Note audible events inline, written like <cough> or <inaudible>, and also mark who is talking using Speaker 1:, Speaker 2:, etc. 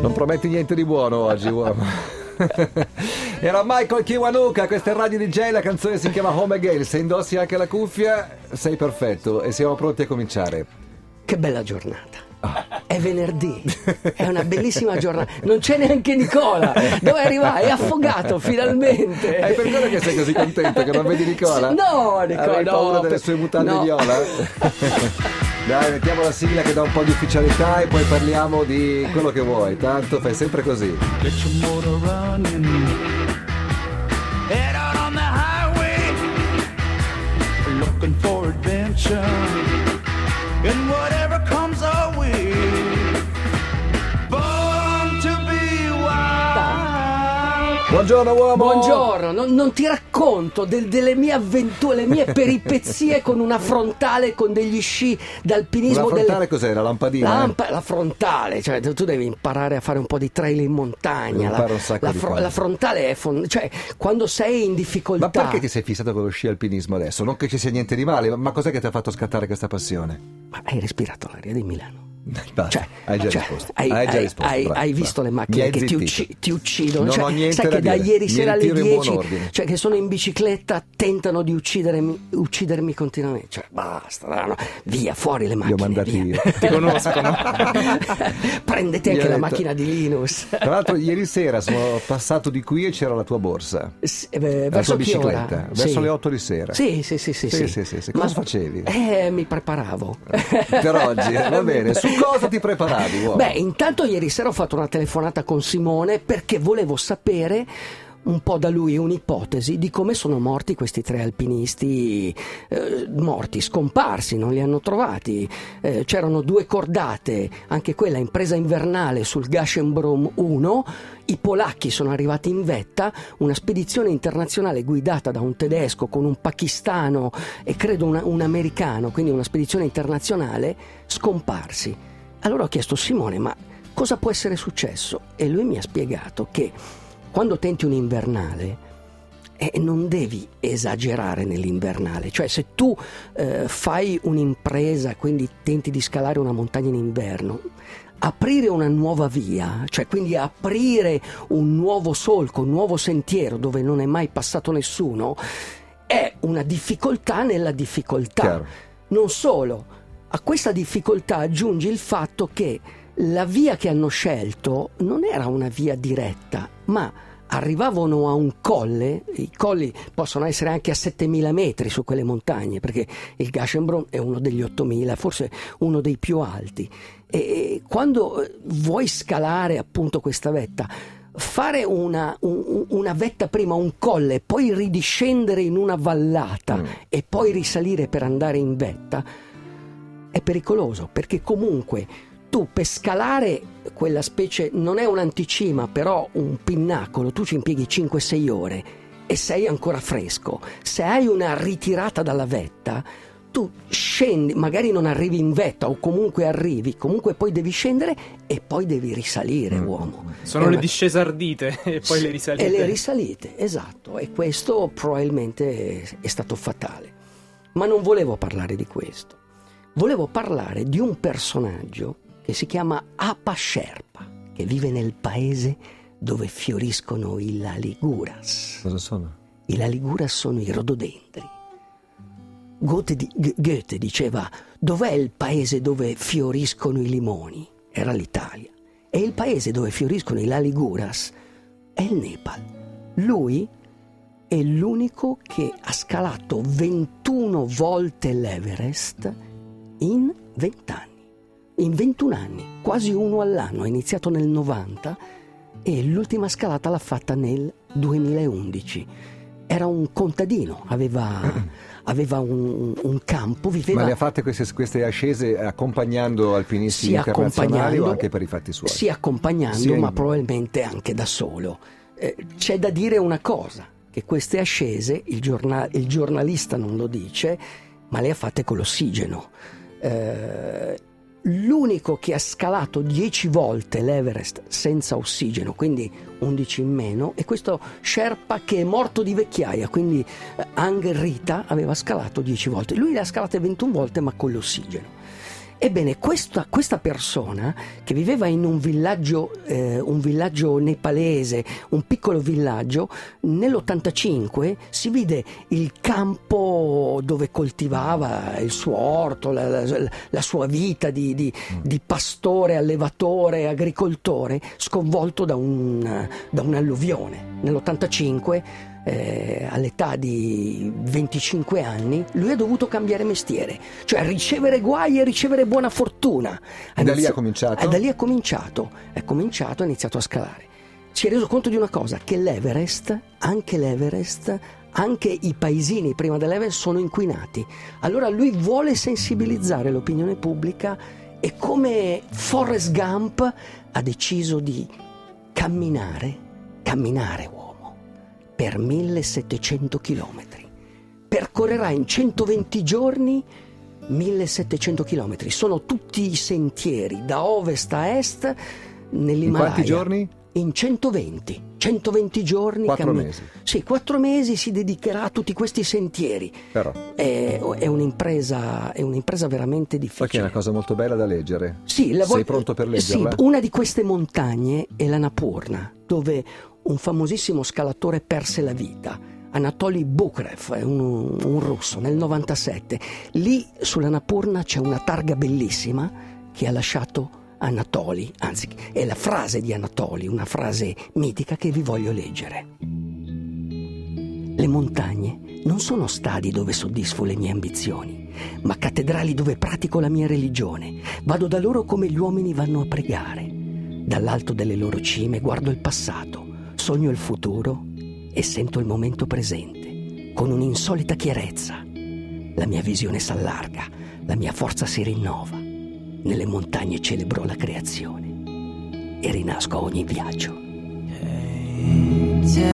Speaker 1: Non prometti niente di buono oggi, <laughs> uomo. Era Michael Kiwanuka, questa è Radio DJ, la canzone si chiama Home Again. Se indossi anche la cuffia, sei perfetto e siamo pronti a cominciare.
Speaker 2: Che bella giornata. È venerdì, è una bellissima giornata. Non c'è neanche Nicola. Dove arriva? È affogato finalmente.
Speaker 1: È per quello che sei così contento che non vedi Nicola?
Speaker 2: No, Nicola.
Speaker 1: Hai
Speaker 2: no,
Speaker 1: paura delle sue mutande
Speaker 2: no.
Speaker 1: viola? <laughs> Dai, mettiamo la sigla che dà un po' di ufficialità e poi parliamo di quello che vuoi. Tanto fai sempre così.
Speaker 3: Get your motor running. Head out on the highway. Looking for adventure.
Speaker 1: Buongiorno uomo!
Speaker 2: Buongiorno, non, non ti racconto del- delle mie avventure, le mie peripezie con una frontale, con degli sci d'alpinismo.
Speaker 1: La frontale
Speaker 2: delle-
Speaker 1: cos'era? La lampadina?
Speaker 2: La, lampa- la frontale, cioè tu devi imparare a fare un po' di trail in montagna. La,
Speaker 1: Impara un sacco
Speaker 2: la
Speaker 1: di
Speaker 2: fro-
Speaker 1: cose.
Speaker 2: la frontale è fon- cioè quando sei in difficoltà.
Speaker 1: Ma perché ti sei fissato con lo sci alpinismo adesso? Non che ci sia niente di male, ma cos'è che ti ha fatto scattare questa passione?
Speaker 2: Ma hai respirato l'aria di Milano?
Speaker 1: Basta,
Speaker 2: Cioè,
Speaker 1: hai già
Speaker 2: cioè,
Speaker 1: risposto.
Speaker 2: Hai,
Speaker 1: hai già risposto.
Speaker 2: hai-
Speaker 1: bravo,
Speaker 2: hai
Speaker 1: bravo.
Speaker 2: visto le macchine che ti, ucci- ti uccidono?
Speaker 1: Non
Speaker 2: Cioè,
Speaker 1: ho niente
Speaker 2: sai
Speaker 1: da
Speaker 2: che da
Speaker 1: dire.
Speaker 2: ieri
Speaker 1: Mi
Speaker 2: sera alle
Speaker 1: ritiro in buon
Speaker 2: 10,
Speaker 1: ordine.
Speaker 2: cioè che sono in bicicletta, tentano di uccidermi, uccidermi continuamente. Cioè, basta, no, via, fuori le
Speaker 1: Li
Speaker 2: macchine.
Speaker 1: ho mandati
Speaker 2: via.
Speaker 1: io.
Speaker 4: Ti conoscono. <laughs>
Speaker 2: Prendete anche la
Speaker 1: detto-
Speaker 2: macchina di Linus.
Speaker 1: Tra l'altro ieri sera sono passato di qui e c'era la tua borsa.
Speaker 2: S- eh,
Speaker 1: La
Speaker 2: verso
Speaker 1: tua bicicletta, verso
Speaker 2: Sì.
Speaker 1: le 8 di sera.
Speaker 2: Sì, sì, sì, sì.
Speaker 1: Sì, sì. Cosa facevi?
Speaker 2: Eh, mi preparavo.
Speaker 1: Per oggi, va <laughs> bene. Su cosa ti preparavi, uomo?
Speaker 2: Beh, intanto ieri sera ho fatto una telefonata con Simone perché volevo sapere un po' da lui un'ipotesi di come sono morti questi tre alpinisti eh, morti, scomparsi, non li hanno trovati. Eh, c'erano due cordate, anche quella in presa invernale sul Gashenbrom 1. I polacchi sono arrivati in vetta, una spedizione internazionale guidata da un tedesco con un pakistano e credo una- un americano, quindi una spedizione internazionale, scomparsi. Allora ho chiesto a Simone, ma cosa può essere successo? E lui mi ha spiegato che quando tenti un invernale eh, non devi esagerare nell'invernale, cioè se tu eh, fai un'impresa, quindi tenti di scalare una montagna in inverno, aprire una nuova via, cioè quindi aprire un nuovo solco, un nuovo sentiero dove non è mai passato nessuno, è una difficoltà nella difficoltà.
Speaker 1: Chiaro.
Speaker 2: Non solo, a questa difficoltà aggiungi il fatto che la via che hanno scelto non era una via diretta, ma arrivavano a un colle, i colli possono essere anche a 7000 metri su quelle montagne, perché il Gashenbron è uno degli 8000, forse uno dei più alti. E quando eh, vuoi scalare appunto questa vetta, fare una, un- una vetta prima, un colle, poi ridiscendere in una vallata
Speaker 1: Mm.
Speaker 2: e poi risalire per andare in vetta, è pericoloso perché comunque tu per scalare quella specie non è un'anticima, però un pinnacolo, tu ci impieghi 5-6 ore e sei ancora fresco. Se hai una ritirata dalla vetta, tu scendi, magari non arrivi in vetta o comunque arrivi, comunque poi devi scendere e poi devi risalire, uomo.
Speaker 4: Sono
Speaker 2: È
Speaker 4: le
Speaker 2: una-
Speaker 4: discese ardite <laughs> e poi le risalite.
Speaker 2: e le risalite, esatto, e questo probabilmente è stato fatale. Ma non volevo parlare di questo. Volevo parlare di un personaggio che si chiama Apa Sherpa, che vive nel paese dove fioriscono i laliguras.
Speaker 1: Cosa sono?
Speaker 2: I laliguras sono i rododendri. Goethe, di- Goethe diceva: Dov'è il paese dove fioriscono i limoni? Era l'Italia. E il paese dove fioriscono i laliguras è il Nepal. Lui è l'unico che ha scalato 21 volte l'Everest in 20 anni. In 21 anni, quasi uno all'anno. Ha iniziato nel 90 e l'ultima scalata l'ha fatta nel 2011. Era un contadino, aveva, <clears throat> aveva un, un campo, viveva...
Speaker 1: Ma le ha fatte queste, queste ascese accompagnando alpinisti
Speaker 2: Sì,
Speaker 1: internazionali o anche per i fatti suoi?
Speaker 2: Sì, accompagnando,
Speaker 1: in-
Speaker 2: ma probabilmente anche da solo. Eh, c'è da dire una cosa, che queste ascese, il, giorna- il giornalista non lo dice, ma le ha fatte con l'ossigeno. Eh, l'unico che ha scalato 10 volte l'Everest senza ossigeno, quindi 11 in meno, è questo Sherpa che è morto di vecchiaia, quindi eh, Ang Rita aveva scalato 10 volte. Lui le ha scalate 21 volte ma con l'ossigeno. Ebbene, questa, questa persona che viveva in un villaggio, eh, un villaggio nepalese, un piccolo villaggio, nell'85 si vide il campo dove coltivava il suo orto, la, la- la sua vita di, di- di pastore, allevatore, agricoltore, sconvolto da, un, da un'alluvione. Nell'85 eh, all'età di 25 anni, lui ha dovuto cambiare mestiere, cioè ricevere guai e ricevere buona fortuna.
Speaker 1: E da lì ha cominciato?
Speaker 2: E da lì ha cominciato, è cominciato, ha iniziato a scalare. Si è reso conto di una cosa, che l'Everest, anche l'Everest, anche i paesini prima dell'Everest sono inquinati. Allora lui vuole sensibilizzare l'opinione pubblica e come Forrest Gump ha deciso di camminare, camminare uomo, per 1700 chilometri. Percorrerà in 120 giorni 1700 chilometri. Sono tutti i sentieri da ovest a est nell'Himalaya.
Speaker 1: In quanti giorni?
Speaker 2: In 120. 120 giorni.
Speaker 1: Quattro mesi.
Speaker 2: Sì, quattro mesi si dedicherà a tutti questi sentieri.
Speaker 1: Però,
Speaker 2: È, è un'impresa, è un'impresa veramente difficile.
Speaker 1: perché è una cosa molto bella da leggere.
Speaker 2: Sì, la
Speaker 1: Sei
Speaker 2: vol-
Speaker 1: pronto per
Speaker 2: Sì,
Speaker 1: leggerla?
Speaker 2: una di queste montagne è l'Annapurna, dove un famosissimo scalatore perse la vita. Anatoly Bukrev, un, un russo, nel 97. Lì sull'Annapurna c'è una targa bellissima che ha lasciato Anatoly, anzi è la frase di Anatoly, una frase mitica che vi voglio leggere. Le montagne non sono stadi dove soddisfo le mie ambizioni, ma cattedrali dove pratico la mia religione. Vado da loro come gli uomini vanno a pregare. Dall'alto delle loro cime guardo il passato, sogno il futuro e sento il momento presente, con un'insolita chiarezza. La mia visione s'allarga, la mia forza si rinnova. Nelle montagne celebro la creazione e rinasco a ogni viaggio.